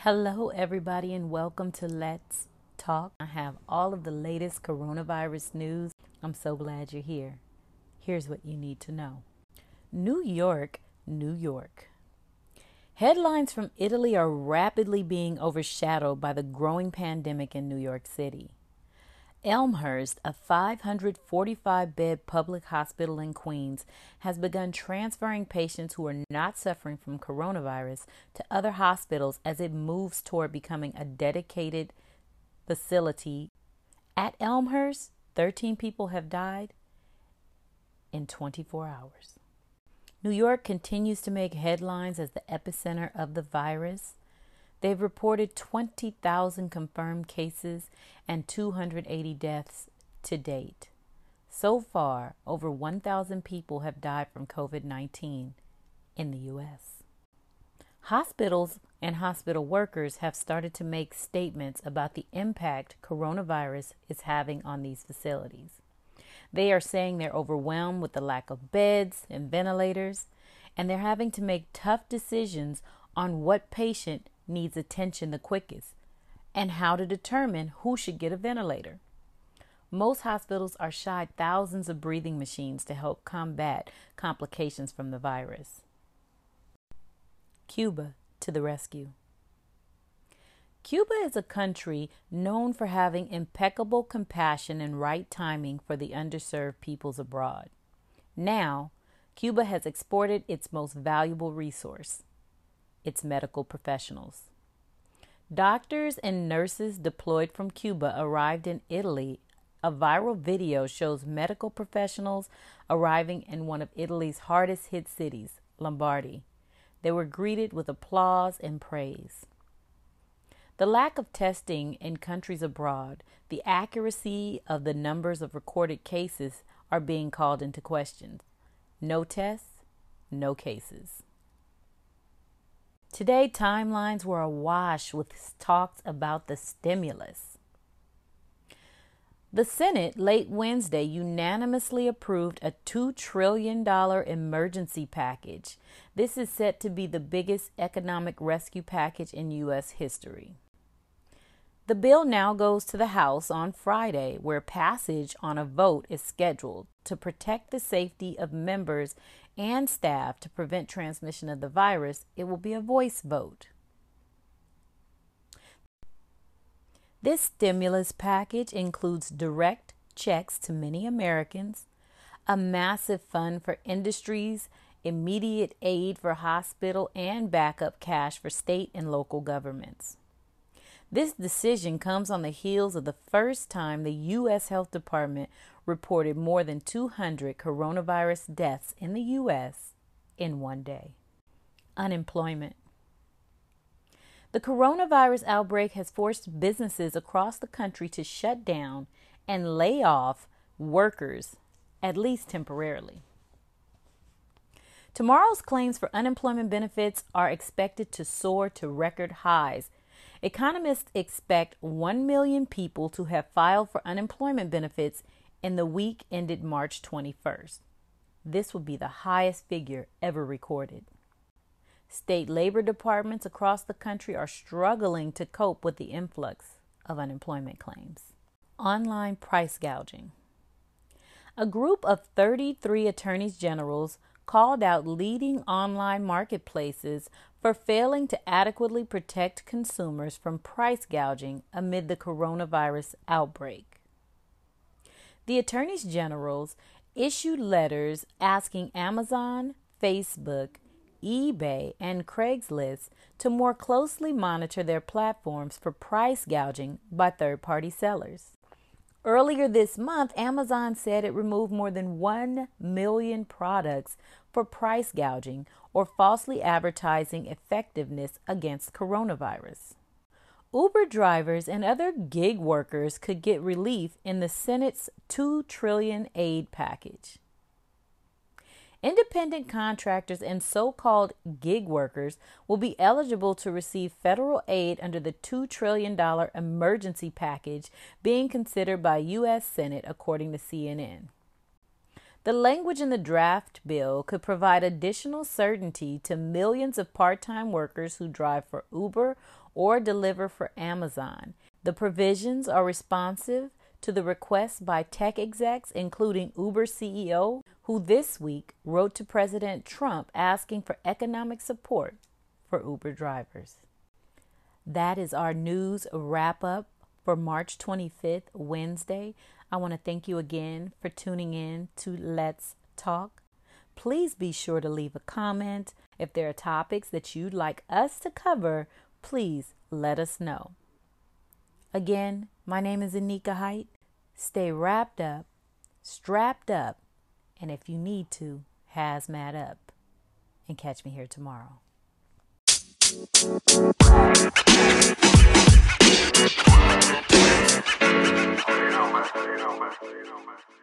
Hello, everybody, and welcome to Let's Talk. I have all of the latest coronavirus news. I'm so glad you're here. Here's what you need to know New York, New York. Headlines from Italy are rapidly being overshadowed by the growing pandemic in New York City. Elmhurst, a 545 bed public hospital in Queens, has begun transferring patients who are not suffering from coronavirus to other hospitals as it moves toward becoming a dedicated facility. At Elmhurst, 13 people have died in 24 hours. New York continues to make headlines as the epicenter of the virus. They've reported 20,000 confirmed cases and 280 deaths to date. So far, over 1,000 people have died from COVID 19 in the U.S. Hospitals and hospital workers have started to make statements about the impact coronavirus is having on these facilities. They are saying they're overwhelmed with the lack of beds and ventilators, and they're having to make tough decisions on what patient needs attention the quickest and how to determine who should get a ventilator. Most hospitals are shied thousands of breathing machines to help combat complications from the virus. Cuba to the rescue. Cuba is a country known for having impeccable compassion and right timing for the underserved peoples abroad. Now, Cuba has exported its most valuable resource its medical professionals. Doctors and nurses deployed from Cuba arrived in Italy. A viral video shows medical professionals arriving in one of Italy's hardest hit cities, Lombardy. They were greeted with applause and praise. The lack of testing in countries abroad, the accuracy of the numbers of recorded cases are being called into question. No tests, no cases. Today, timelines were awash with talks about the stimulus. The Senate late Wednesday unanimously approved a $2 trillion emergency package. This is set to be the biggest economic rescue package in U.S. history. The bill now goes to the House on Friday, where passage on a vote is scheduled to protect the safety of members and staff to prevent transmission of the virus. It will be a voice vote. This stimulus package includes direct checks to many Americans, a massive fund for industries, immediate aid for hospital, and backup cash for state and local governments. This decision comes on the heels of the first time the U.S. Health Department reported more than 200 coronavirus deaths in the U.S. in one day. Unemployment. The coronavirus outbreak has forced businesses across the country to shut down and lay off workers, at least temporarily. Tomorrow's claims for unemployment benefits are expected to soar to record highs Economists expect 1 million people to have filed for unemployment benefits in the week ended March 21st. This would be the highest figure ever recorded. State labor departments across the country are struggling to cope with the influx of unemployment claims. Online price gouging. A group of 33 attorneys generals called out leading online marketplaces for failing to adequately protect consumers from price gouging amid the coronavirus outbreak. The attorneys generals issued letters asking Amazon, Facebook, eBay, and Craigslist to more closely monitor their platforms for price gouging by third party sellers. Earlier this month, Amazon said it removed more than 1 million products for price gouging or falsely advertising effectiveness against coronavirus. Uber drivers and other gig workers could get relief in the Senate's 2 trillion aid package. Independent contractors and so called gig workers will be eligible to receive federal aid under the $2 trillion emergency package being considered by U.S. Senate, according to CNN. The language in the draft bill could provide additional certainty to millions of part time workers who drive for Uber or deliver for Amazon. The provisions are responsive to the requests by tech execs, including Uber CEO, who this week wrote to President Trump asking for economic support for Uber drivers. That is our news wrap up for March 25th, Wednesday. I want to thank you again for tuning in to Let's Talk. Please be sure to leave a comment. If there are topics that you'd like us to cover, please let us know. Again, my name is Anika Height. Stay wrapped up, strapped up, and if you need to, hazmat up. And catch me here tomorrow. You